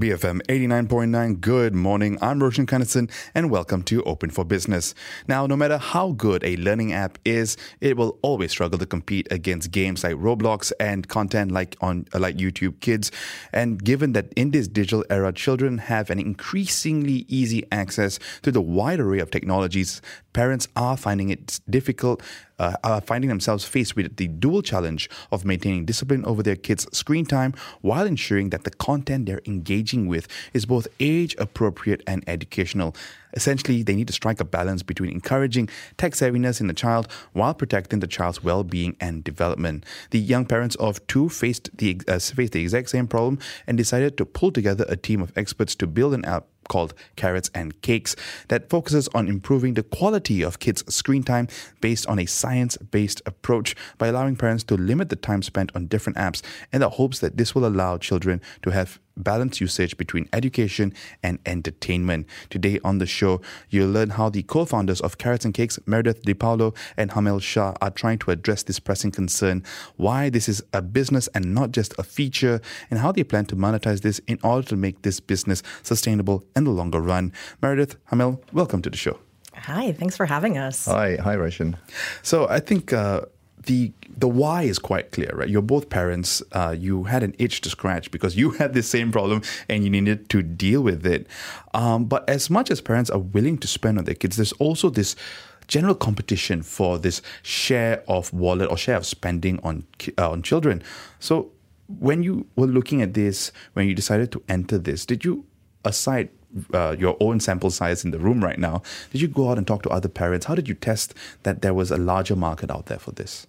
BFM 89.9, good morning. I'm Roshan Kanesan and welcome to Open for Business. Now, no matter how good a learning app is, it will always struggle to compete against games like Roblox and content like on uh, like YouTube Kids. And given that in this digital era, children have an increasingly easy access to the wide array of technologies, parents are finding it difficult uh, are finding themselves faced with the dual challenge of maintaining discipline over their kids' screen time while ensuring that the content they're engaging with is both age appropriate and educational. Essentially, they need to strike a balance between encouraging tech savviness in the child while protecting the child's well being and development. The young parents of two faced the, uh, faced the exact same problem and decided to pull together a team of experts to build an app called Carrots and Cakes that focuses on improving the quality of kids' screen time based on a science based approach by allowing parents to limit the time spent on different apps in the hopes that this will allow children to have balanced usage between education and entertainment. Today on the show, you'll learn how the co founders of Carrots and Cakes, Meredith DePaolo and Hamel Shah, are trying to address this pressing concern, why this is a business and not just a feature, and how they plan to monetize this in order to make this business sustainable in the longer run. Meredith, Hamel, welcome to the show. Hi, thanks for having us. Hi, hi, Roshan. So I think uh, the the why is quite clear, right? You're both parents. Uh, you had an itch to scratch because you had the same problem and you needed to deal with it. Um, but as much as parents are willing to spend on their kids, there's also this general competition for this share of wallet or share of spending on uh, on children. So when you were looking at this, when you decided to enter this, did you aside uh, your own sample size in the room right now, did you go out and talk to other parents? How did you test that there was a larger market out there for this?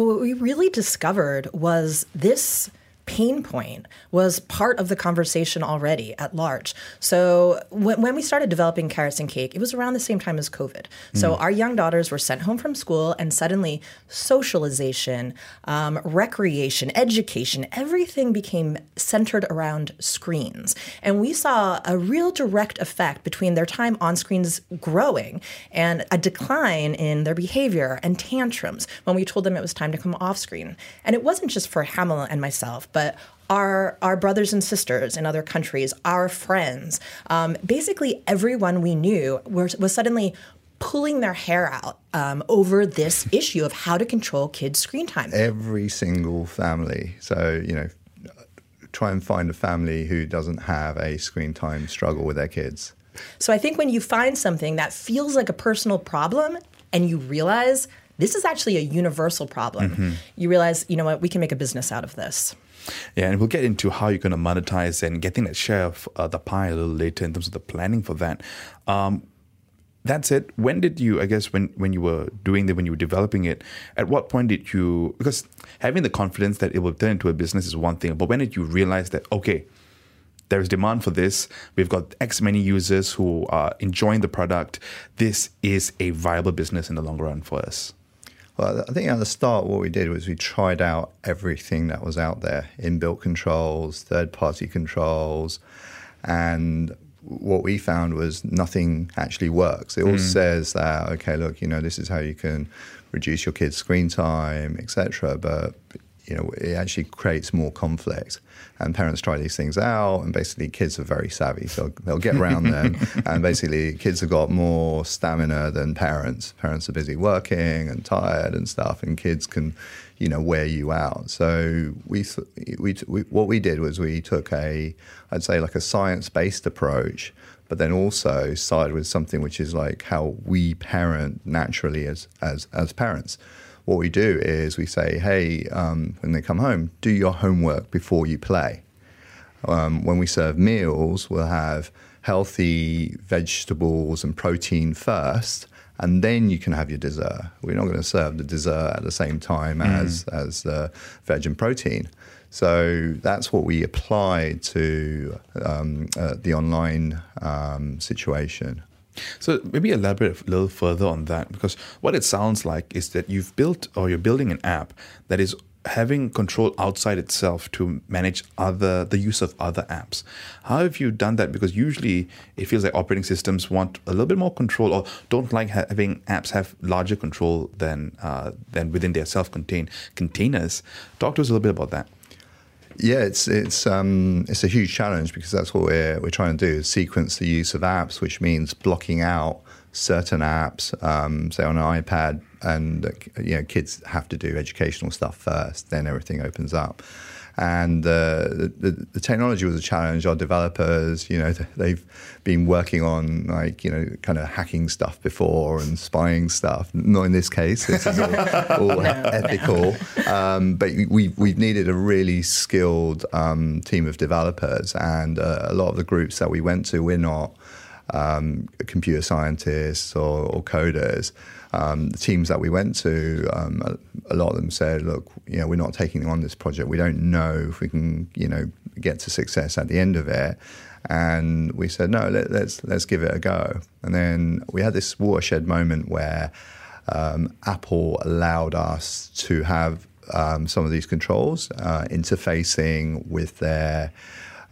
Well, what we really discovered was this pain point was part of the conversation already at large. So when, when, we started developing Carrots and Cake, it was around the same time as COVID. So mm. our young daughters were sent home from school, and suddenly socialization, um, recreation, education, everything became centered around screens. And we saw a real direct effect between their time on screens growing and a decline in their behavior and tantrums when we told them it was time to come off screen. And it wasn't just for Hamel and myself, but but our our brothers and sisters in other countries, our friends, um, basically everyone we knew was, was suddenly pulling their hair out um, over this issue of how to control kids' screen time. Every single family. So you know, try and find a family who doesn't have a screen time struggle with their kids. So I think when you find something that feels like a personal problem and you realize this is actually a universal problem, mm-hmm. you realize, you know what, we can make a business out of this. Yeah, and we'll get into how you're going to monetize and getting that share of uh, the pie a little later in terms of the planning for that. Um, that's it. When did you, I guess, when, when you were doing it, when you were developing it, at what point did you, because having the confidence that it will turn into a business is one thing, but when did you realize that, okay, there is demand for this. We've got X many users who are enjoying the product. This is a viable business in the long run for us. Well, I think at the start, what we did was we tried out everything that was out there inbuilt controls, third party controls, and what we found was nothing actually works. It all mm. says that, okay, look, you know, this is how you can reduce your kids' screen time, etc. But you know, it actually creates more conflict. And parents try these things out, and basically, kids are very savvy, so they'll get around them. and basically, kids have got more stamina than parents. Parents are busy working and tired and stuff, and kids can, you know, wear you out. So we, we, we what we did was we took a, I'd say, like a science-based approach but then also started with something which is like how we parent naturally as as as parents what we do is we say, hey, um, when they come home, do your homework before you play. Um, when we serve meals, we'll have healthy vegetables and protein first, and then you can have your dessert. We're not going to serve the dessert at the same time mm. as as uh, veg and protein. So that's what we applied to um, uh, the online um, situation. So maybe elaborate a little further on that because what it sounds like is that you've built or you're building an app that is having control outside itself to manage other the use of other apps. How have you done that? Because usually it feels like operating systems want a little bit more control or don't like having apps have larger control than uh, than within their self-contained containers. Talk to us a little bit about that. Yeah, it's it's um, it's a huge challenge because that's what we're we're trying to do: sequence the use of apps, which means blocking out certain apps, um, say on an iPad, and uh, you know kids have to do educational stuff first, then everything opens up. And uh, the, the, technology was a challenge. Our developers, you know, they've been working on like you know kind of hacking stuff before and spying stuff. Not in this case. This is all, all ethical. Um, but we we've needed a really skilled um, team of developers, and uh, a lot of the groups that we went to, we're not um, computer scientists or, or coders. Um, the teams that we went to, um, a, a, lot of them said, "Look, you know, we're not taking on this project. We don't know if we can, you know, get to success at the end of it." And we said, "No, let, us let's, let's give it a go." And then we had this watershed moment where um, Apple allowed us to have um, some of these controls uh, interfacing with their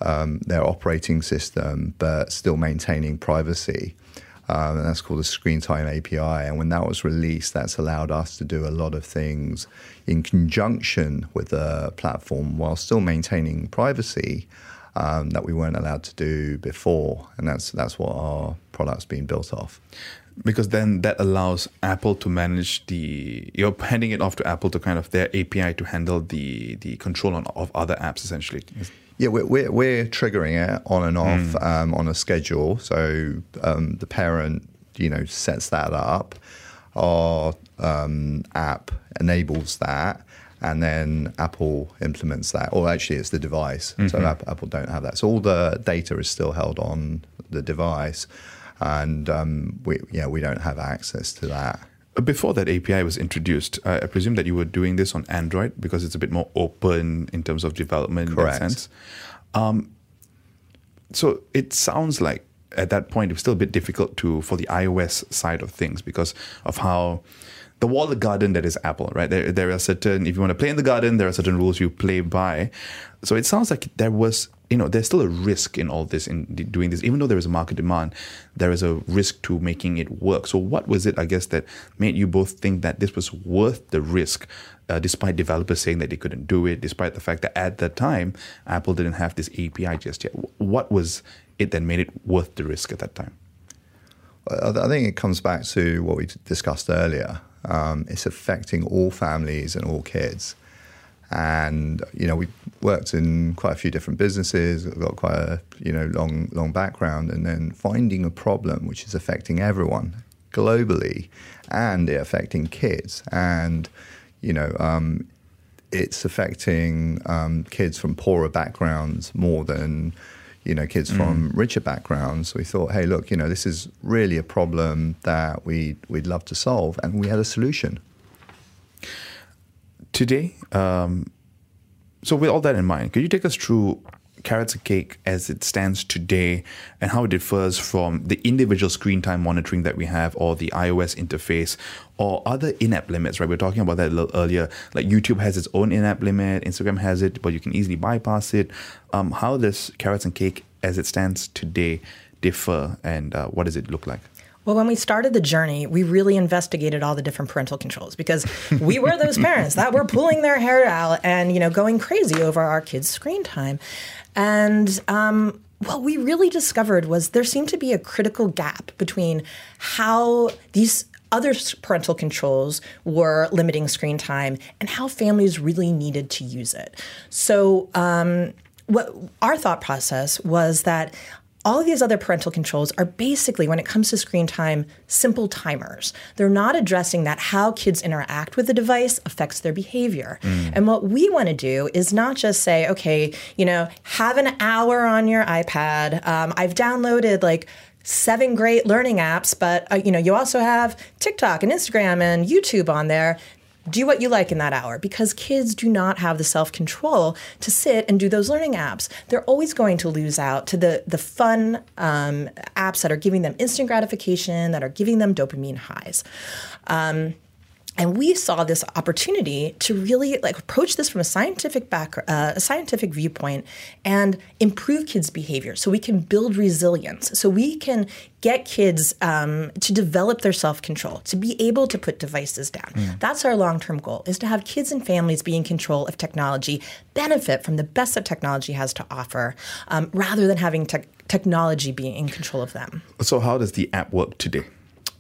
um, their operating system, but still maintaining privacy. Um, and that's called the Screen Time API. And when that was released, that's allowed us to do a lot of things in conjunction with the platform while still maintaining privacy um, that we weren't allowed to do before. And that's that's what our product's been built off. Because then that allows Apple to manage the you're handing it off to Apple to kind of their API to handle the the control on, of other apps essentially. Yeah, we're, we're, we're, triggering it on and off mm. um, on a schedule. So um, the parent, you know, sets that up. Our um, app enables that, and then Apple implements that. Or actually, it's the device. Mm-hmm. So Apple don't have that. So all the data is still held on the device, and um, we yeah we don't have access to that before that API was introduced, I presume that you were doing this on Android because it's a bit more open in terms of development Correct. in that sense. Um, so it sounds like at that point it was still a bit difficult to for the iOS side of things because of how the wall walled garden that is Apple, right? There, there are certain if you want to play in the garden, there are certain rules you play by. So it sounds like there was you know, there's still a risk in all this, in doing this. Even though there is a market demand, there is a risk to making it work. So, what was it, I guess, that made you both think that this was worth the risk, uh, despite developers saying that they couldn't do it, despite the fact that at that time, Apple didn't have this API just yet? What was it that made it worth the risk at that time? I think it comes back to what we discussed earlier. Um, it's affecting all families and all kids. And you know, we worked in quite a few different businesses. Got quite a you know long long background, and then finding a problem which is affecting everyone globally, and it affecting kids, and you know, um, it's affecting um, kids from poorer backgrounds more than you know kids mm. from richer backgrounds. We thought, hey, look, you know, this is really a problem that we we'd love to solve, and we had a solution today, um, so with all that in mind, could you take us through Carrots and Cake as it stands today and how it differs from the individual screen time monitoring that we have or the iOS interface or other in-app limits, right? We are talking about that a little earlier. Like YouTube has its own in-app limit, Instagram has it, but you can easily bypass it. Um, how does Carrots and Cake as it stands today differ and uh, what does it look like? Well, when we started the journey, we really investigated all the different parental controls because we were those parents that were pulling their hair out and you know going crazy over our kids' screen time, and um, what we really discovered was there seemed to be a critical gap between how these other parental controls were limiting screen time and how families really needed to use it. So. Um, what our thought process was that all of these other parental controls are basically, when it comes to screen time, simple timers. They're not addressing that how kids interact with the device affects their behavior. Mm. And what we want to do is not just say, okay, you know, have an hour on your iPad. Um, I've downloaded like seven great learning apps, but uh, you know, you also have TikTok and Instagram and YouTube on there do what you like in that hour because kids do not have the self control to sit and do those learning apps. They're always going to lose out to the, the fun um, apps that are giving them instant gratification, that are giving them dopamine highs. Um, and we saw this opportunity to really like approach this from a scientific back, uh, a scientific viewpoint, and improve kids' behavior. So we can build resilience. So we can get kids um, to develop their self-control, to be able to put devices down. Mm. That's our long-term goal: is to have kids and families be in control of technology, benefit from the best that technology has to offer, um, rather than having te- technology being in control of them. So, how does the app work today?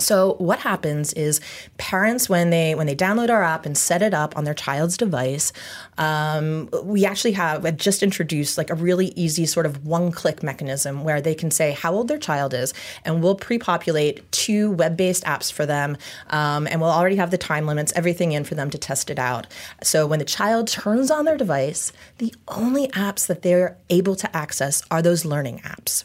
So what happens is parents when they when they download our app and set it up on their child's device, um, we actually have just introduced like a really easy sort of one click mechanism where they can say how old their child is, and we'll pre-populate two web based apps for them, um, and we'll already have the time limits, everything in for them to test it out. So when the child turns on their device, the only apps that they're able to access are those learning apps.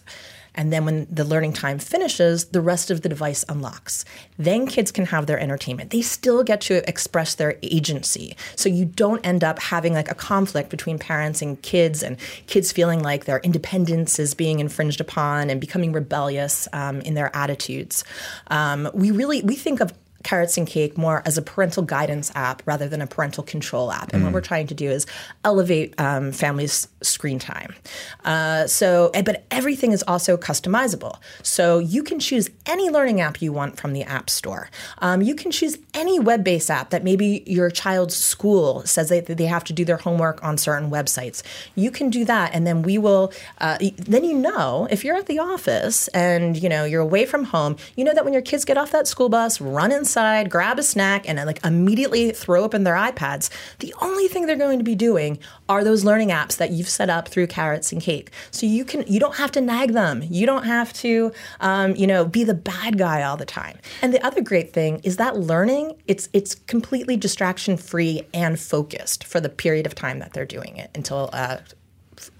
And then when the learning time finishes, the rest of the device unlocks. Then kids can have their entertainment. They still get to express their agency. So you don't end up having like a conflict between parents and kids and kids feeling like their independence is being infringed upon and becoming rebellious um, in their attitudes. Um, we really, we think of Carrots and Cake more as a parental guidance app rather than a parental control app. And mm. what we're trying to do is elevate um, families' screen time. Uh, so, but everything is also customizable. So you can choose any learning app you want from the App Store. Um, you can choose any web-based app that maybe your child's school says that they have to do their homework on certain websites. You can do that, and then we will. Uh, then you know if you're at the office and you know you're away from home, you know that when your kids get off that school bus, run inside inside, grab a snack, and like immediately throw open their iPads, the only thing they're going to be doing are those learning apps that you've set up through Carrots and Cake. So you can you don't have to nag them. You don't have to um, you know be the bad guy all the time. And the other great thing is that learning it's it's completely distraction free and focused for the period of time that they're doing it until uh,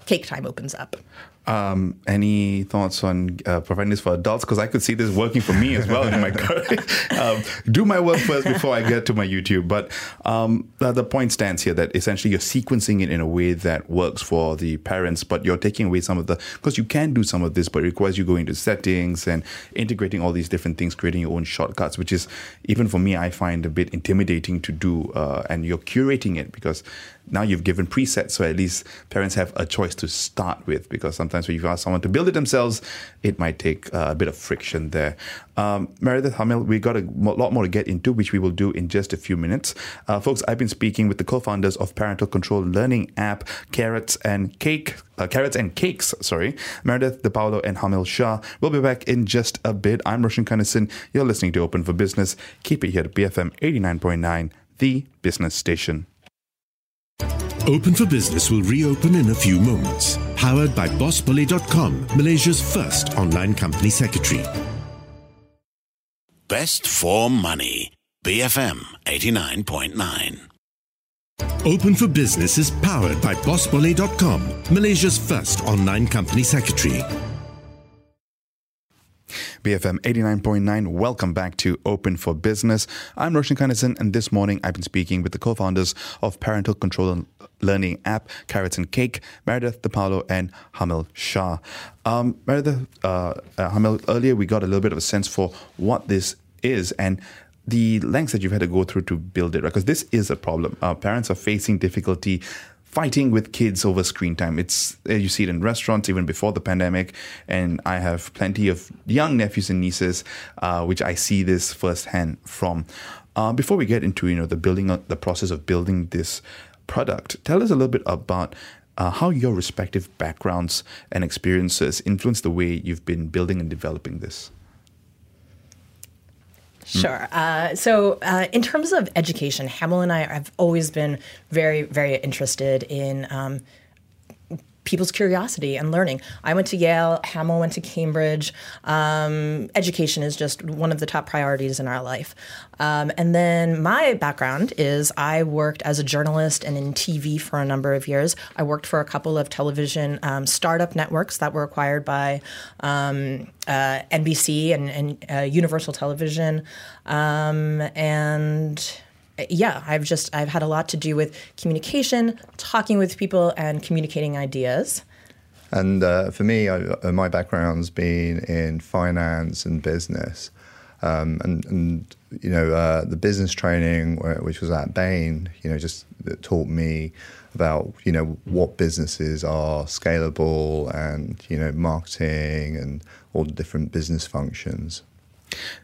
cake time opens up. Um, any thoughts on uh, providing this for adults? Because I could see this working for me as well in my car. um, do my work first before I get to my YouTube. But um, the, the, point stands here that essentially you're sequencing it in a way that works for the parents, but you're taking away some of the because you can do some of this, but it requires you going to settings and integrating all these different things, creating your own shortcuts, which is even for me I find a bit intimidating to do. Uh, and you're curating it because now you've given presets, so at least parents have a choice to start with. Because sometimes when you ask someone to build it themselves, it might take uh, a bit of friction there. Um, Meredith Hamel, we got a lot more to get into, which we will do in just a few minutes. Uh, folks, I've been speaking with the co-founders of parental control learning app Carrots and Cake, uh, Carrots and Cakes. Sorry, Meredith DePaolo and Hamel Shah. We'll be back in just a bit. I'm Roshan Kanesan. You're listening to Open for Business. Keep it here at BFM 89.9, the business station. Open for Business will reopen in a few moments. Powered by BossBolly.com, Malaysia's first online company secretary. Best for money. BFM 89.9. Open for Business is powered by BossBolly.com, Malaysia's first online company secretary. BFM 89.9. Welcome back to Open for Business. I'm Roshan Kanesan, and this morning I've been speaking with the co founders of parental control and learning app Carrots and Cake, Meredith DePaolo and Hamel Shah. Um, Meredith, uh, uh, Hamel, earlier we got a little bit of a sense for what this is and the lengths that you've had to go through to build it, right? Because this is a problem. Uh, parents are facing difficulty fighting with kids over screen time. It's uh, you see it in restaurants even before the pandemic, and I have plenty of young nephews and nieces, uh, which I see this firsthand from. Uh, before we get into you know the building the process of building this product, tell us a little bit about. Uh, how your respective backgrounds and experiences influence the way you've been building and developing this. Sure. Uh, so, uh, in terms of education, Hamel and I have always been very, very interested in um, people's curiosity and learning. I went to Yale, Hamel went to Cambridge. Um, education is just one of the top priorities in our life. Um, and then my background is I worked as a journalist and in TV for a number of years. I worked for a couple of television um, startup networks that were acquired by um, uh, NBC and, and uh, Universal Television. Um, and yeah, I've just I've had a lot to do with communication, talking with people, and communicating ideas. And uh, for me, I, uh, my background's been in finance and business. Um, and, and you know uh, the business training, which was at Bain, you know, just taught me about you know what businesses are scalable and you know marketing and all the different business functions.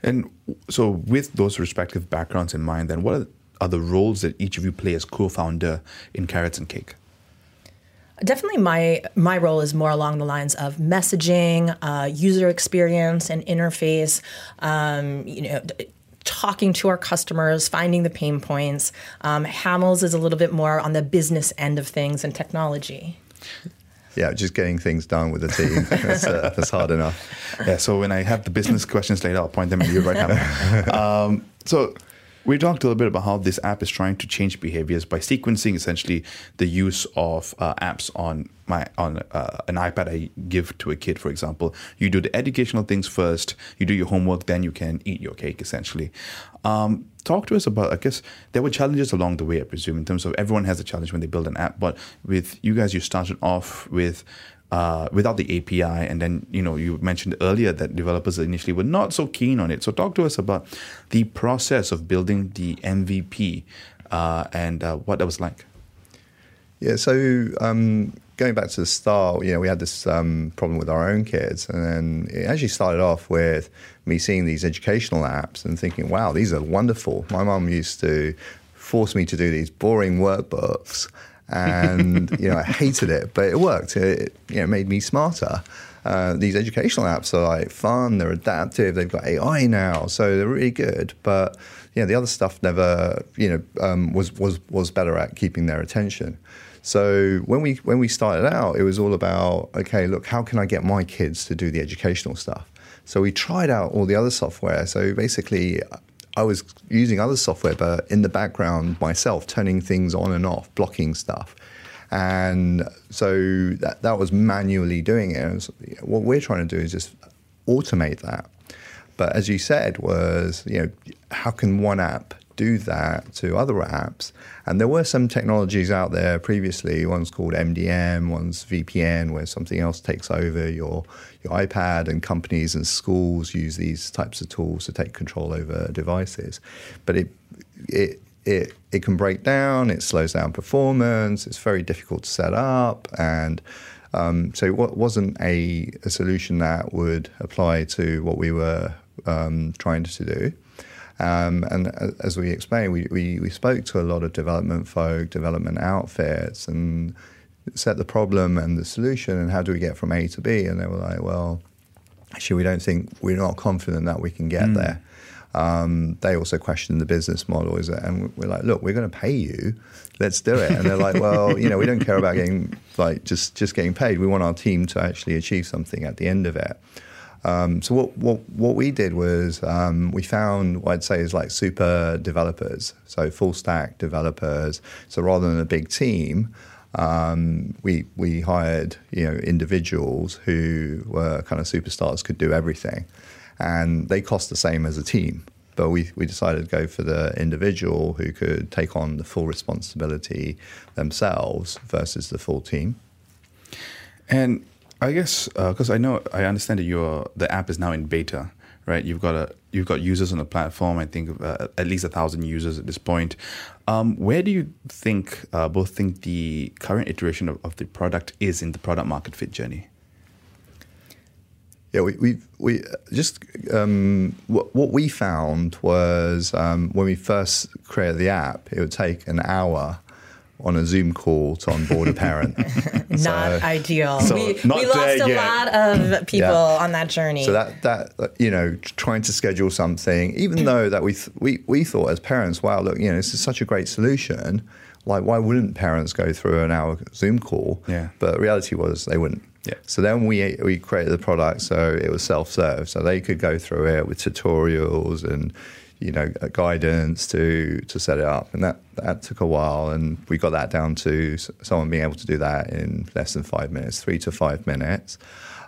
And so, with those respective backgrounds in mind, then what are the roles that each of you play as co-founder in Carrots and Cake? Definitely, my my role is more along the lines of messaging, uh, user experience, and interface. Um, you know. talking to our customers, finding the pain points. Um, Hamels is a little bit more on the business end of things and technology. Yeah, just getting things done with the team. that's, uh, that's hard enough. Yeah, so when I have the business questions later, I'll point them at you right now. Um, so we talked a little bit about how this app is trying to change behaviors by sequencing essentially the use of uh, apps on my on uh, an iPad I give to a kid, for example. You do the educational things first, you do your homework, then you can eat your cake, essentially. Um, talk to us about, I guess, there were challenges along the way, I presume, in terms of everyone has a challenge when they build an app, but with you guys, you started off with uh, without the API. And then, you know, you mentioned earlier that developers initially were not so keen on it. So talk to us about the process of building the MVP uh, and uh, what that was like. Yeah, so um, going back to the start, you know, we had this um, problem with our own kids, and then it actually started off with me seeing these educational apps and thinking, "Wow, these are wonderful." My mum used to force me to do these boring workbooks, and you know I hated it, but it worked. It you know made me smarter. Uh, these educational apps are like fun. They're adaptive. They've got AI now, so they're really good. But yeah, the other stuff never you know um, was was was better at keeping their attention. So when we when we started out, it was all about okay, look, how can I get my kids to do the educational stuff? So we tried out all the other software. So basically, I was using other software, but in the background myself, turning things on and off, blocking stuff. And so that, that was manually doing it. What we're trying to do is just automate that. But as you said, was you know how can one app do that to other apps? And there were some technologies out there previously. One's called MDM, one's VPN, where something else takes over your your iPad, and companies and schools use these types of tools to take control over devices. But it it it it can break down. It slows down performance. It's very difficult to set up, and um, so it wasn't a, a, solution that would apply to what we were um, trying to do. Um, and as we explained, we, we, we, spoke to a lot of development folk, development outfits, and set the problem and the solution and how do we get from A to B? And they were like, well, actually, we don't think we're not confident that we can get mm. there. Um, they also questioned the business model, is it? And we're like, look, we're going to pay you, let's do it. And they're like, well, you know, we don't care about getting like just just getting paid. We want our team to actually achieve something at the end of it. Um, so what, what what we did was um, we found what I'd say is like super developers, so full stack developers. So rather than a big team, um, we we hired you know individuals who were kind of superstars, could do everything, and they cost the same as a team. But we, we decided to go for the individual who could take on the full responsibility themselves versus the full team. And I guess because uh, I know I understand that your the app is now in beta, right? You've got a you've got users on the platform. I think uh, at least a thousand users at this point. Um, where do you think uh, both think the current iteration of, of, the product is in the product market fit journey? Yeah, we we we just um, what, what we found was um, when we first created the app, it would take an hour on a Zoom call to onboard a parent. not so, ideal. So we, not we lost a yet. lot of people yeah. on that journey. So that that you know, trying to schedule something, even though that we th- we we thought as parents, wow, look, you know, this is such a great solution. Like, why wouldn't parents go through an hour Zoom call? Yeah. But reality was they wouldn't. Yeah. So then we we created the product so it was self serve, so they could go through it with tutorials and you know guidance to to set it up, and that that took a while, and we got that down to someone being able to do that in less than five minutes, three to five minutes.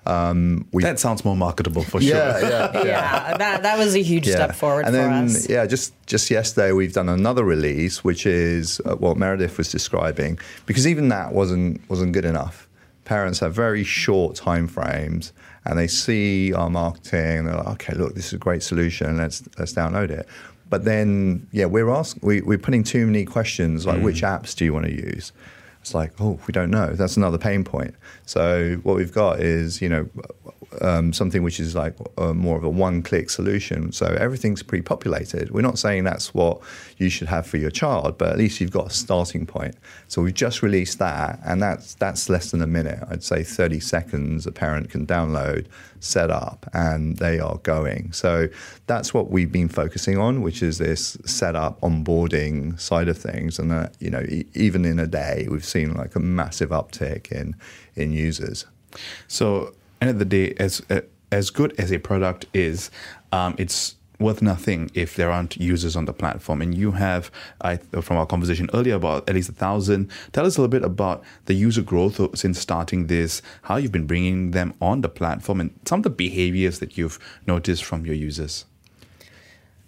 Um, we, that sounds more marketable for sure. Yeah, yeah, yeah. That that was a huge yeah. step forward and then, us. Yeah, just just yesterday we've done another release, which is uh, what Meredith was describing, because even that wasn't wasn't good enough. Parents have very short time frames, and they see our marketing and they're like, okay, look, this is a great solution. Let's let's download it. But then, yeah, we're asking, we, we're putting too many questions like, mm. which apps do you want to use? It's like, oh, we don't know. That's another pain point. So what we've got is, you know, um, something which is like uh, more of a one-click solution. So everything's pre-populated. We're not saying that's what you should have for your child, but at least you've got a starting point. So we've just released that, and that's that's less than a minute. I'd say 30 seconds. A parent can download, set up, and they are going. So that's what we've been focusing on, which is this setup, onboarding side of things. And that, you know, e- even in a day, we've seen like a massive uptick in in users. So, end of the day, as uh, as good as a product is, um, it's worth nothing if there aren't users on the platform. And you have, I, from our conversation earlier, about at least a thousand. Tell us a little bit about the user growth since starting this, how you've been bringing them on the platform, and some of the behaviors that you've noticed from your users.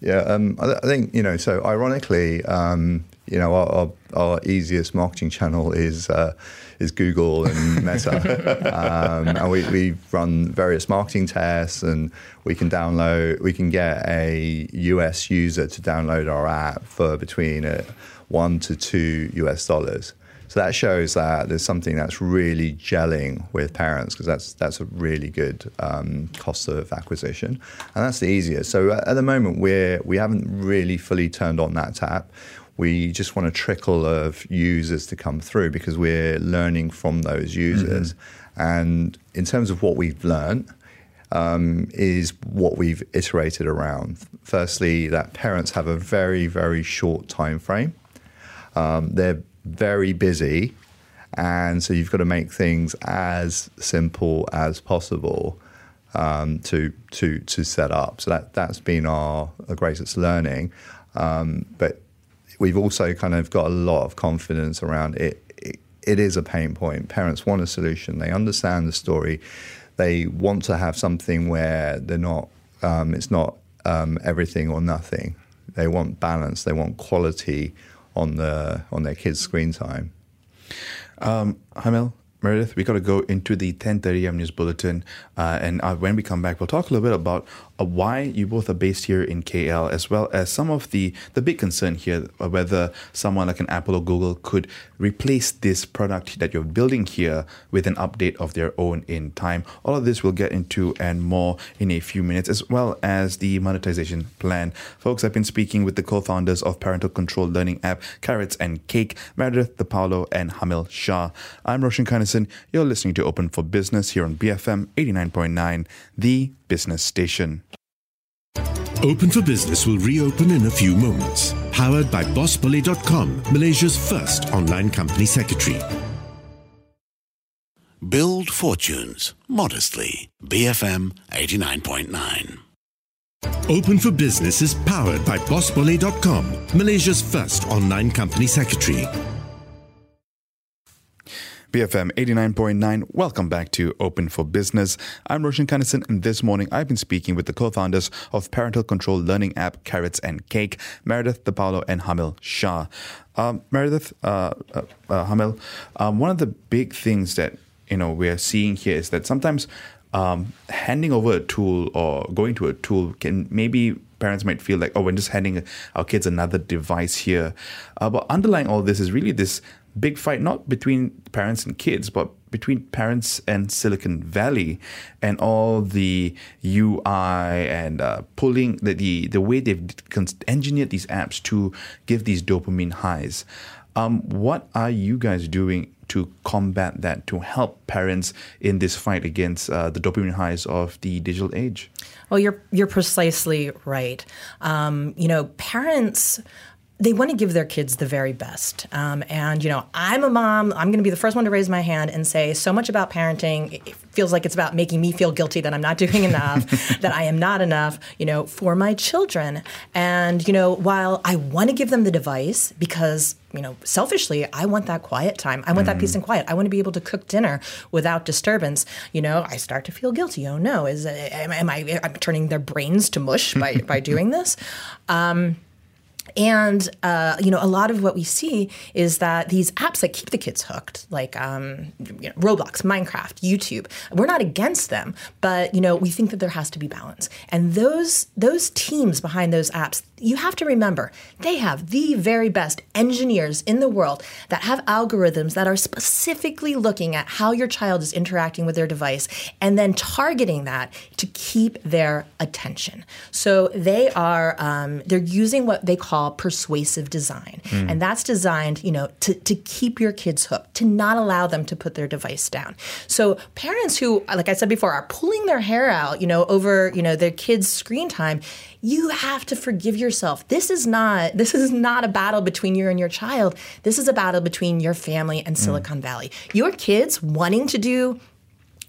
Yeah, um, I, th- I think you know. So ironically, um, you know, our, our, our, easiest marketing channel is uh, is Google and Meta, um, and we, we run various marketing tests, and we can download, we can get a US user to download our app for between uh, one to two US dollars. So that shows that there's something that's really gelling with parents because that's that's a really good um, cost of acquisition, and that's the easiest. So at the moment we're we haven't really fully turned on that tap. We just want a trickle of users to come through because we're learning from those users. Mm-hmm. And in terms of what we've learned, um, is what we've iterated around. Firstly, that parents have a very, very short time frame. Um, they're very busy, and so you've got to make things as simple as possible um, to to to set up. So that that's been our, our greatest learning. Um, but we've also kind of got a lot of confidence around it. it. It is a pain point. Parents want a solution. They understand the story. They want to have something where they're not. Um, it's not um, everything or nothing. They want balance. They want quality on the on their kids' screen time. Um, Hamel, Meredith, we got to go into the 10:30 AM news bulletin, uh, and uh, when we come back, we'll talk a little bit about why you both are based here in KL, as well as some of the the big concern here, whether someone like an Apple or Google could replace this product that you're building here with an update of their own in time. All of this we'll get into and more in a few minutes, as well as the monetization plan. Folks, I've been speaking with the co-founders of parental control learning app Carrots and Cake, Meredith DePaolo and Hamel Shah. I'm Roshan Kanesan. You're listening to Open for Business here on BFM 89.9, the business station. Open for Business will reopen in a few moments. Powered by BossBolly.com, Malaysia's first online company secretary. Build fortunes modestly. BFM 89.9. Open for Business is powered by BossBolly.com, Malaysia's first online company secretary. BFM 89.9. Welcome back to Open for Business. I'm Roshan Kanesan, and this morning I've been speaking with the co founders of parental control learning app Carrots and Cake, Meredith DePaolo and Hamel Shah. Um, Meredith, uh, uh, uh, Hamel, um, one of the big things that you know we're seeing here is that sometimes um, handing over a tool or going to a tool can maybe parents might feel like, oh, we're just handing our kids another device here. Uh, but underlying all this is really this big fight, not between parents and kids, but between parents and Silicon Valley and all the UI and uh, pulling the, the, the way they've engineered these apps to give these dopamine highs. Um, what are you guys doing to combat that, to help parents in this fight against uh, the dopamine highs of the digital age? Well, you're you're precisely right. Um, you know, parents they want to give their kids the very best. Um, and, you know, I'm a mom. I'm going to be the first one to raise my hand and say so much about parenting. It feels like it's about making me feel guilty that I'm not doing enough, that I am not enough, you know, for my children. And, you know, while I want to give them the device because, you know, selfishly, I want that quiet time. I want mm. that peace and quiet. I want to be able to cook dinner without disturbance. You know, I start to feel guilty. Oh no, is am, am I? I'm turning their brains to mush by by doing this. Um, And uh, you know, a lot of what we see is that these apps that keep the kids hooked, like um, you know, Roblox, Minecraft, YouTube, we're not against them, but you know, we think that there has to be balance. And those those teams behind those apps, you have to remember, they have the very best engineers in the world that have algorithms that are specifically looking at how your child is interacting with their device and then targeting that to keep their attention. So they are um, they're using what they call persuasive design, and that's designed, you know, to to keep your kids hooked, to not allow them to put their device down. So parents who, like I said before, are pulling their hair out, you know, over you know their kids' screen time you have to forgive yourself. This is not this is not a battle between you and your child. This is a battle between your family and Silicon Valley. Your kids wanting to do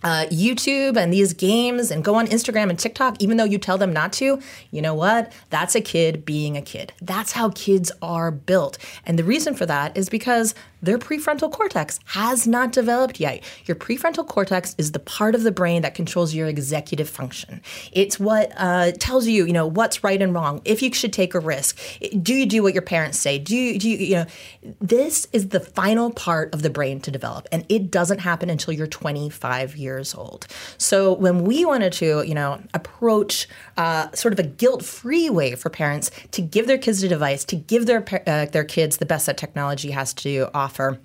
uh, YouTube and these games and go on Instagram and TikTok, even though you tell them not to, you know what? That's a kid being a kid. That's how kids are built. And the reason for that is because their prefrontal cortex has not developed yet. Your prefrontal cortex is the part of the brain that controls your executive function. It's what uh, tells you, you know, what's right and wrong. If you should take a risk, do you do what your parents say? Do you, do you, you know? This is the final part of the brain to develop, and it doesn't happen until you're 25 years old. So when we wanted to, you know, approach uh, sort of a guilt-free way for parents to give their kids a device, to give their uh, their kids the best that technology has to offer offer.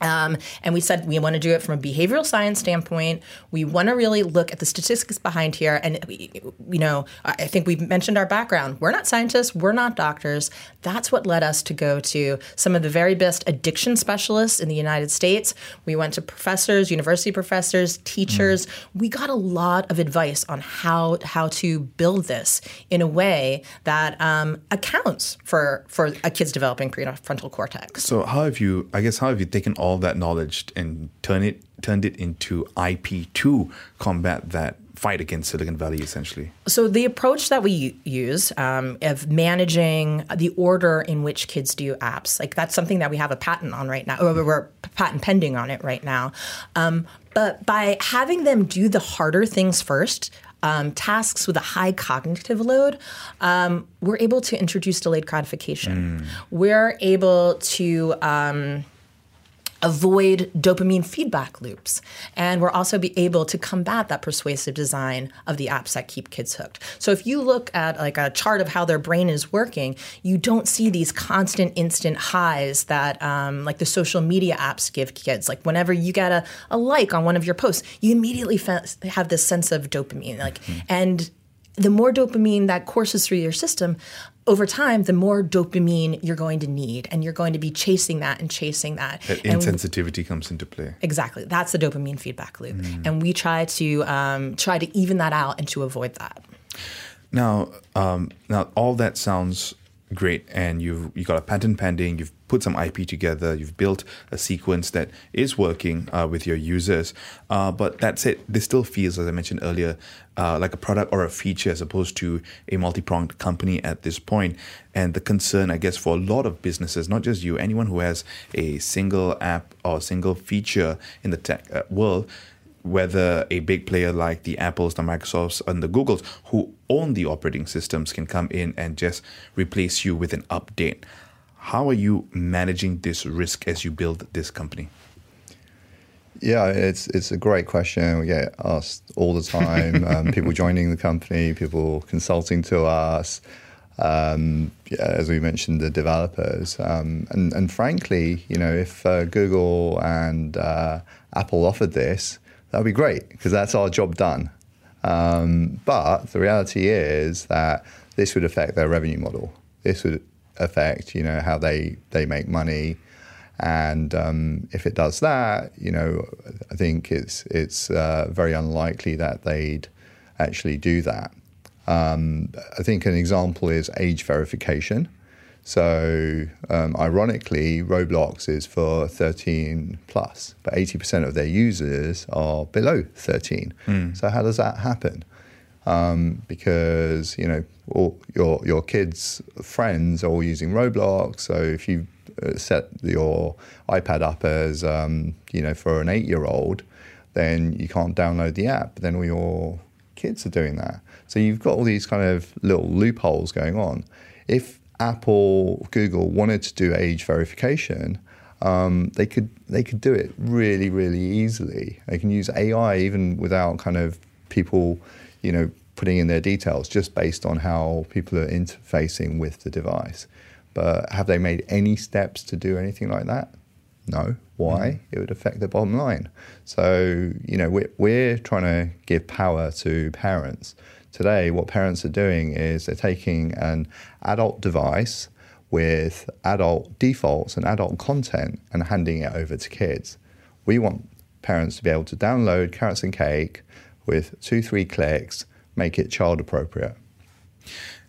Um, and we said we want to do it from a behavioral science standpoint. We want to really look at the statistics behind here. And, we, you know, I think we've mentioned our background. We're not scientists, we're not doctors. That's what led us to go to some of the very best addiction specialists in the United States. We went to professors, university professors, teachers. We got a lot of advice on how, how to build this in a way that um, accounts for, for a kid's developing prefrontal cortex. So how have you? I guess how have you taken all that knowledge and turn it turned it into IP to combat that fight against Silicon Valley, essentially? So the approach that we use um, of managing the order in which kids do apps, like that's something that we have a patent on right now, or we're patent pending on it right now. Um, but by having them do the harder things first, um, tasks with a high cognitive load, um, we're able to introduce delayed gratification. We're able to um, avoid dopamine feedback loops. And we're also be able to combat that persuasive design of the apps that keep kids hooked. So if you look at like a chart of how their brain is working, you don't see these constant instant highs that um, like the social media apps give kids. Like whenever you get a, a like on one of your posts, you immediately have this sense of dopamine. Like and the more dopamine that courses through your system, over time, the more dopamine you're going to need, and you're going to be chasing that and chasing that. That And insensitivity comes into play. Exactly. That's the dopamine feedback loop. And we try to um, try to even that out and to avoid that. Now, um, now all that sounds great, and you've you got a patent pending. You've put some IP together. You've built a sequence that is working uh, with your users. Uh, but that said, this still feels, as I mentioned earlier, uh, like a product or a feature as opposed to a multi-pronged company at this point. And the concern, I guess, for a lot of businesses, not just you, anyone who has a single app or a single feature in the tech uh, world whether a big player like the Apples, the Microsofts, and the Googles who own the operating systems can come in and just replace you with an update. How are you managing this risk as you build this company? Yeah, it's it's a great question. We get asked all the time. um, people joining the company, people consulting to us. Um, yeah, as we mentioned, the developers, um, and and frankly, you know, if uh, Google and uh, Apple offered this, that would be great because that's our job done. Um, but the reality is that this would affect their revenue model. This would affect, you know, how they they make money. And um, if it does that, you know, I think it's it's uh, very unlikely that they'd actually do that. Um, I think an example is age verification. So, um, ironically, Roblox is for 13 plus, but 80% of their users are below 13. So, how does that happen? um, because you know all your your kids' friends are all using Roblox. So if you uh, set your iPad up as um, you know for an eight-year-old, then you can't download the app. Then all your kids are doing that. So you've got all these kind of little loopholes going on. If Apple, Google wanted to do age verification, um, they could they could do it really really easily. They can use AI even without kind of people, you know, putting in their details, just based on how people are interfacing with the device. But have they made any steps to do anything like that? No. Why? Mm-hmm. It would affect the bottom line. So you know we're, we're trying to give power to parents. Today, what parents are doing is they're taking an adult device with adult defaults and adult content and handing it over to kids. We want parents to be able to download Carrots and Cake with two, three clicks, make it child appropriate.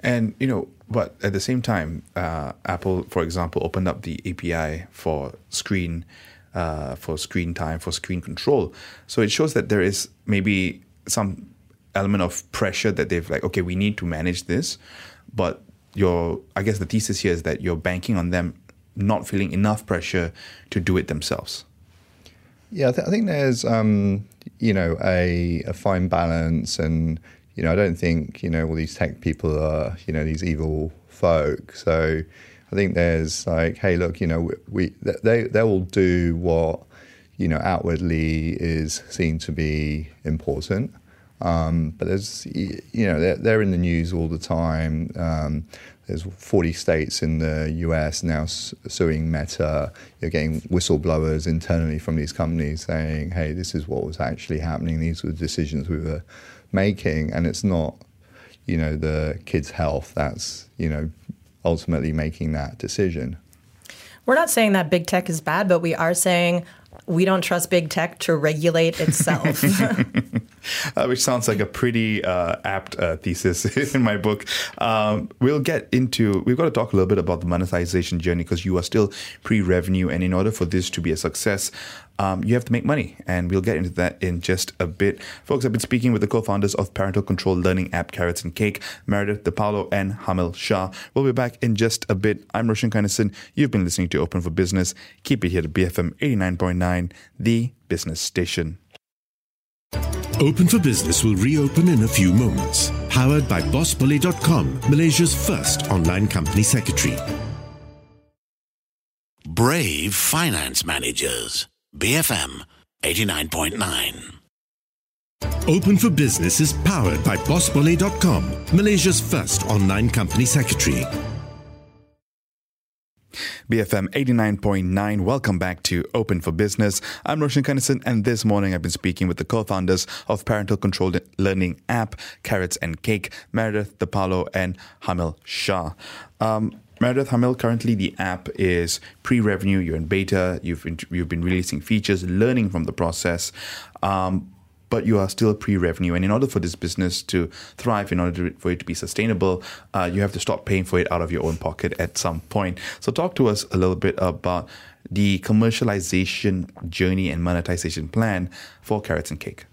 And, you know, but at the same time, uh, Apple, for example, opened up the API for screen. Uh, for screen time, for screen control. So it shows that there is maybe some element of pressure that they've like, okay, we need to manage this, but your I guess the thesis here is that you're banking on them not feeling enough pressure to do it themselves. Yeah, I, th- I think there's um, you know a, a fine balance, and you know I don't think you know all these tech people are you know these evil folk. So I think there's like, hey, look, you know, we, we they they will do what you know outwardly is seen to be important. Um, but there's, you know, they're, they're, in the news all the time. Um, there's 40 states in the US now suing Meta. You're getting whistleblowers internally from these companies saying, hey, this is what was actually happening. These were the decisions we were making. And it's not, you know, the kids' health that's, you know, ultimately making that decision. We're not saying that big tech is bad, but we are saying we don't trust big tech to regulate itself. uh, which sounds like a pretty uh, apt uh, thesis in my book. Um, we'll get into, we've got to talk a little bit about the monetization journey because you are still pre revenue. And in order for this to be a success, um, you have to make money. And we'll get into that in just a bit. Folks, I've been speaking with the co founders of parental control learning app Carrots and Cake, Meredith DePaolo and Hamel Shah. We'll be back in just a bit. I'm Roshan Kanesan. You've been listening to Open for Business. Keep it here to BFM 89.9, the business station. Open for Business will reopen in a few moments. Powered by BossBolly.com, Malaysia's first online company secretary. Brave Finance Managers. BFM 89.9. Open for Business is powered by BossBolly.com, Malaysia's first online company secretary. BFM 89.9. Welcome back to Open for Business. I'm Roshan Kanesan, and this morning I've been speaking with the co founders of parental controlled learning app Carrots and Cake, Meredith DePaolo and Hamel Shah. Um, Meredith Hamel, currently the app is pre-revenue. You're in beta. You've been, you've been releasing features, learning from the process. Um, but you are still pre-revenue. And in order for this business to thrive, in order for it to be sustainable, uh, you have to stop paying for it out of your own pocket at some point. So talk to us a little bit about the commercialization journey and monetization plan for Carrots and Cake.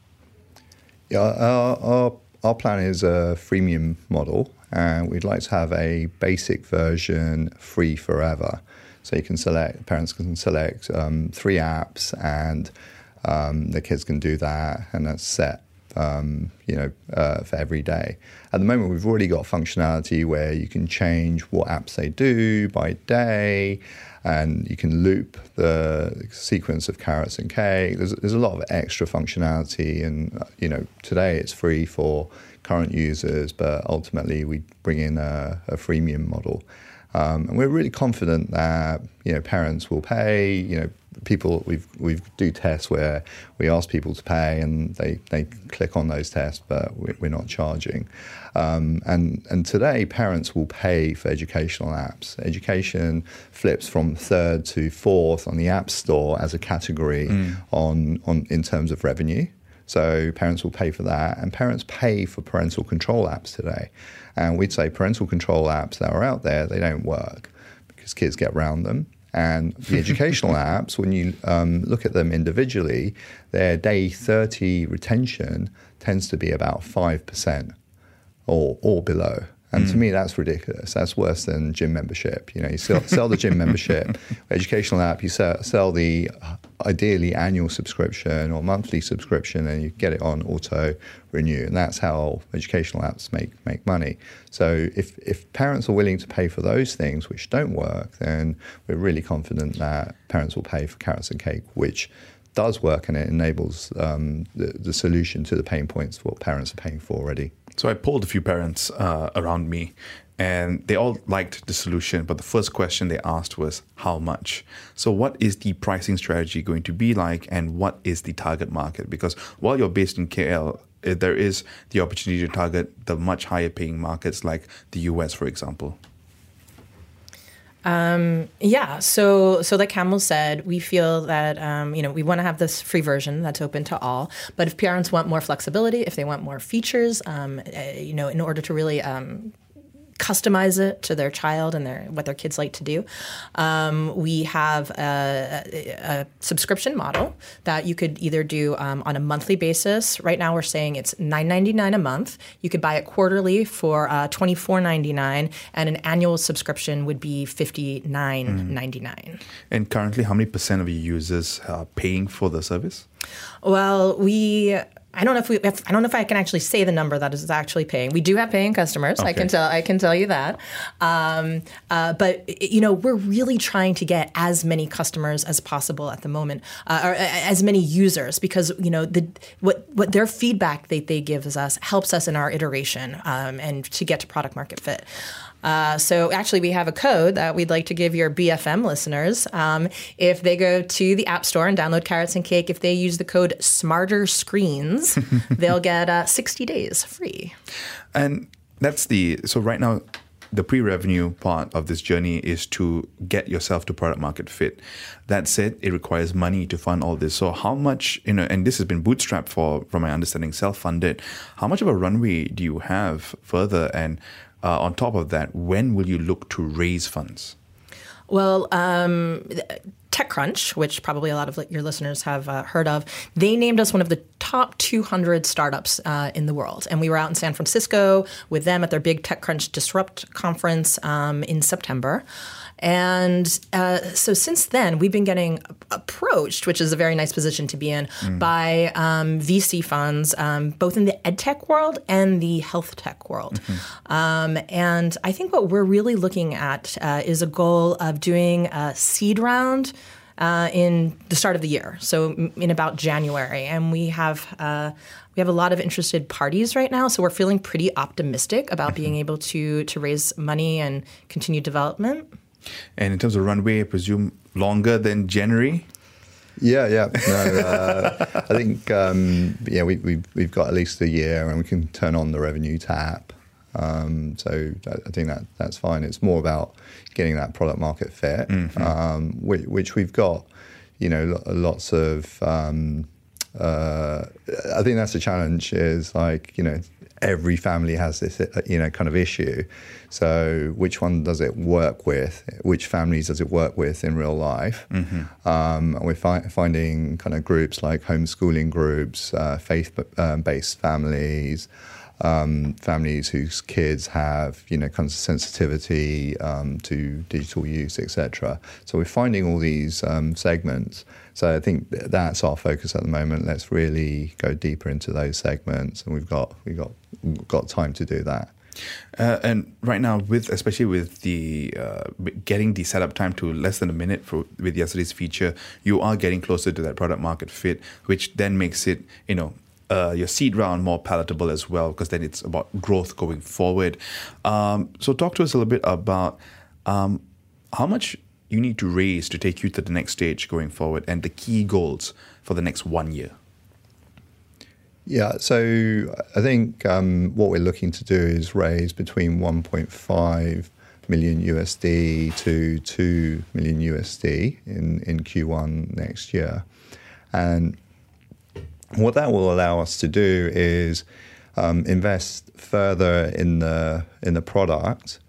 Yeah, our, our, our plan is a freemium model, and we'd like to have a basic version free forever. So you can select, parents can select um, three apps and um, the kids can do that, and that's set. Um, you know, uh, for every day. At the moment, we've already got functionality where you can change what apps they do by day, and you can loop the sequence of carrots and cake. There's, there's a lot of extra functionality, and you know, today it's free for current users, but ultimately we bring in a, a freemium model. Um, and we're really confident that you know parents will pay. You know, people we've we do tests where we ask people to pay and they, they click on those tests, but we're not charging. Um, and and today parents will pay for educational apps. Education flips from third to fourth on the App Store as a category mm. on on in terms of revenue. So parents will pay for that, and parents pay for parental control apps today. And we'd say parental control apps that are out there, they don't work because kids get around them. And the educational apps, when you um, look at them individually, their day 30 retention tends to be about 5% or, or below. And mm. to me, that's ridiculous. That's worse than gym membership. You know, you sell, sell the gym membership, educational app, you sell, sell the ideally annual subscription or monthly subscription, and you get it on auto renew, and that's how educational apps make make money. So if if parents are willing to pay for those things which don't work, then we're really confident that parents will pay for carrots and cake, which does work and it enables um, the, the solution to the pain points what parents are paying for already. So I polled a few parents uh, around me, and they all liked the solution. But the first question they asked was, "How much?" So, what is the pricing strategy going to be like, and what is the target market? Because while you're based in KL, eh, there is the opportunity to target the much higher paying markets like the US, for example. Um, yeah, so so like Hamel said, we feel that um, you know we want to have this free version that's open to all. But if parents want more flexibility, if they want more features, um, uh, you know, in order to really um, customize it to their child and their what their kids like to do. Um, we have a, a, a, subscription model that you could either do um, on a monthly basis. Right now, we're saying it's nine ninety nine a month. You could buy it quarterly for uh, twenty four ninety nine, and an annual subscription would be fifty nine ninety nine. And currently, how many percent of your users are paying for the service? Well, we I don't know if we if, I don't know if I can actually say the number that is actually paying. We do have paying customers. Okay. I can tell I can tell you that. Um, uh, but you know we're really trying to get as many customers as possible at the moment, uh, or uh, as many users because you know the what what their feedback they they give us helps us in our iteration um, and to get to product market fit. Uh, so actually, we have a code that we'd like to give your BFM listeners. Um, if they go to the App Store and download Carrots and Cake, if they use the code Smarter Screens, they'll get uh, 60 days free. And that's the so right now the pre-revenue part of this journey is to get yourself to product market fit. That said, it requires money to fund all this. So how much, you know, and this has been bootstrapped for, from my understanding, self-funded. How much of a runway do you have further? And uh, on top of that, when will you look to raise funds? Well, um, TechCrunch, which probably a lot of your listeners have uh, heard of, they named us one of the top 200 startups uh, in the world. And we were out in San Francisco with them at their big TechCrunch Disrupt conference um, in September. And uh, so since then, we've been getting approached, which is a very nice position to be in, mm. by um, VC funds, um, both in the edtech world and the health tech world. Mm-hmm. Um, and I think what we're really looking at uh, is a goal of doing a seed round. Uh, in the start of the year, so in about January, and we have uh, we have a lot of interested parties right now. So we're feeling pretty optimistic about being mm-hmm. able to to raise money and continue development. And in terms of runway, I presume longer than January. Yeah, yeah. No, uh, I think um, yeah, we, we've we've got at least a year, and we can turn on the revenue tap. Um, so I think that that's fine. It's more about getting that product market fit, mm-hmm. um, which, which, we've got. You know, lots of. Um, uh, I think that's a challenge. Is like you know every family has this, uh, you know, kind of issue. So, which one does it work with? Which families does it work with in real life? Mm-hmm. Um, we're fi- finding kind of groups like homeschooling groups, uh, faith-based families. Um, families whose kids have, you know, kind of sensitivity um, to digital use, etc. So we're finding all these um, segments, so I think that's our focus at the moment. Let's really go deeper into those segments, and we've got we've got got time to do that. Uh, and right now, with especially with the uh, getting the setup time to less than a minute for with yesterday's feature, you are getting closer to that product market fit, which then makes it you know uh, your seed round more palatable as well, because then it's about growth going forward. Um, so, talk to us a little bit about um, how much you need to raise to take you to the next stage going forward and the key goals for the next one year? Yeah, so I think um, what we're looking to do is raise between 1.5 million USD to 2 million USD in, in Q1 next year. And what that will allow us to do is um, invest further in the in the product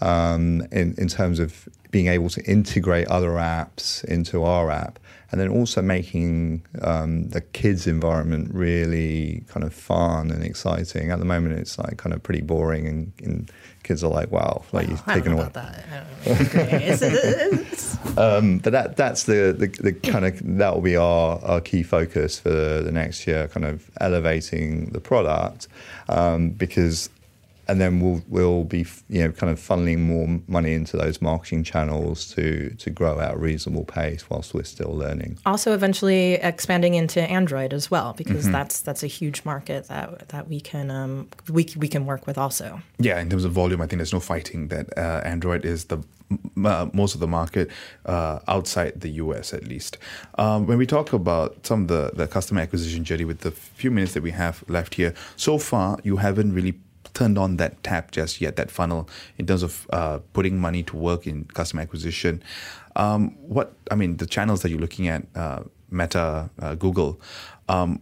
um, in, in terms of being able to integrate other apps into our app and then also making um, the kids environment really kind of fun and exciting. At the moment, it's like kind of pretty boring, and, and kids are like, "Wow, like you've taken away." I don't know. It's- it's- Um, but that that's the, the, the kind of that will be our, our key focus for the next year, kind of elevating the product um, because. And then we'll we'll be you know kind of funneling more money into those marketing channels to to grow at a reasonable pace whilst we're still learning. also, eventually expanding into Android as well, because that's that's a huge market that that we can um, we we can work with also. Yeah, in terms of volume, I think there's no fighting that uh, Android is the uh, most of the market uh, outside the US, at least. Um, when we talk about some of the, the customer acquisition journey, with the few minutes that we have left here, so far you haven't really turned on that tap just yet, that funnel, in terms of uh, putting money to work in customer acquisition. Um, what I mean, the channels that you're looking at, uh, Meta, uh, Google. Um,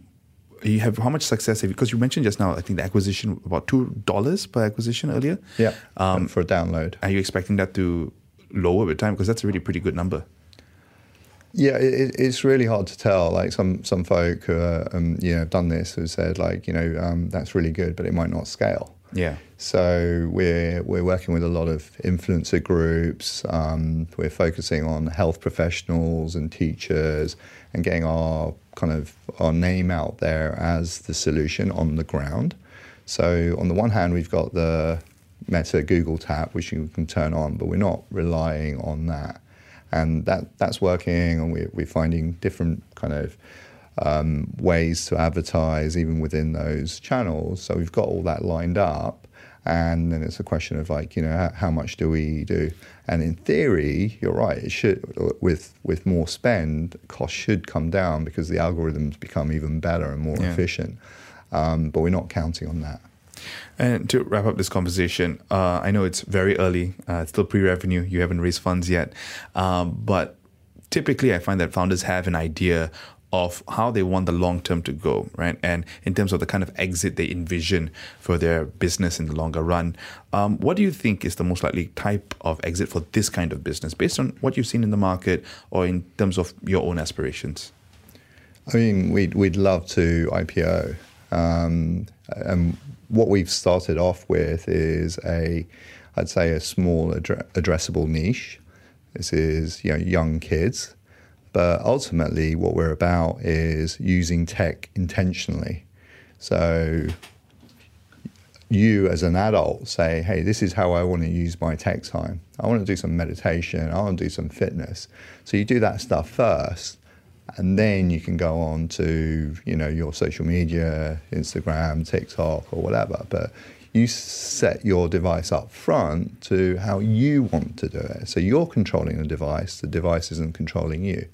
you have how much success have you? Because you mentioned just now, I think the acquisition about two dollars per acquisition earlier. Yeah, um, for a download. Are you expecting that to lower with time? Because that's a really pretty good number. Yeah, it, it's really hard to tell. Like some some folk who uh, um, you know have done this have said like you know um, that's really good, but it might not scale. Yeah. So we're we're working with a lot of influencer groups. Um, we're focusing on health professionals and teachers and getting our kind of our name out there as the solution on the ground. So on the one hand, we've got the Meta Google tap, which you can turn on, but we're not relying on that, and that that's working, and we're we're finding different kind of um, ways to advertise even within those channels. So we've got all that lined up, and then it's a question of like you know how, how much do we do? And in theory, you're right. It should with with more spend, costs should come down because the algorithms become even better and more Yeah. efficient. Um, but we're not counting on that. And to wrap up this conversation, uh, I know it's very early, uh, it's still pre-revenue. You haven't raised funds yet, um, but typically, I find that founders have an idea of how they want the long term to go, right? And in terms of the kind of exit they envision for their business in the longer run, um, what do you think is the most likely type of exit for this kind of business, based on what you've seen in the market or in terms of your own aspirations? I mean, we'd, we'd love to IPO. Um, and what we've started off with is a, I'd say, a small addre- addressable niche. This is you know young kids, but ultimately what we're about is using tech intentionally. So you as an adult say, hey, this is how I want to use my tech time. I want to do some meditation. I want to do some fitness. So you do that stuff first, and then you can go on to you know your social media, Instagram, TikTok, or whatever. But you set your device up front to how you want to do it. So you're controlling the device. The device isn't controlling you.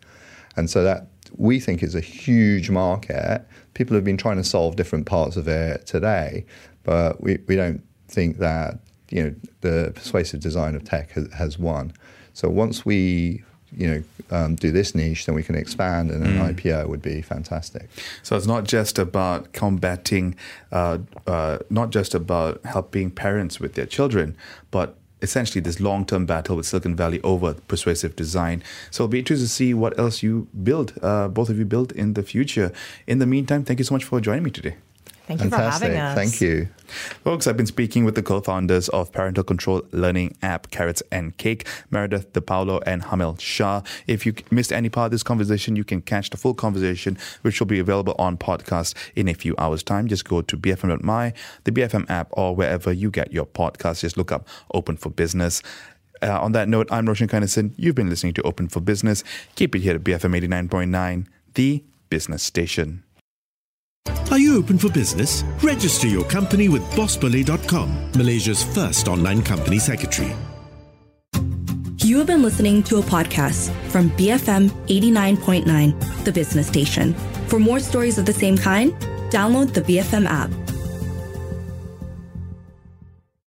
And so that we think is a huge market. People have been trying to solve different parts of it today, but we, we don't think that you know the persuasive design of tech has, has won. So once we you know um, do this niche, then we can expand, and an IPO would be fantastic. So it's not just about combating, uh, uh, not just about helping parents with their children, but essentially this long-term battle with Silicon Valley over persuasive design. So it'll be interesting to see what else you build, uh, both of you build in the future. In the meantime, thank you so much for joining me today. Thank you Fantastic. for having us. Thank you. Folks, I've been speaking with the co-founders of parental control learning app Carrots and Cake, Meredith DePaolo and Hamel Shah. If you missed any part of this conversation, you can catch the full conversation, which will be available on podcast in a few hours' time. Just go to bfm.my, the BFM app, or wherever you get your podcast. Just look up Open for Business. Uh, on that note, I'm Roshan Kanesan. You've been listening to Open for Business. Keep it here at BFM 89.9, the business station. Are you open for business? Register your company with BossBolly.com, Malaysia's first online company secretary. You have been listening to a podcast from BFM 89.9, the business station. For more stories of the same kind, download the BFM app.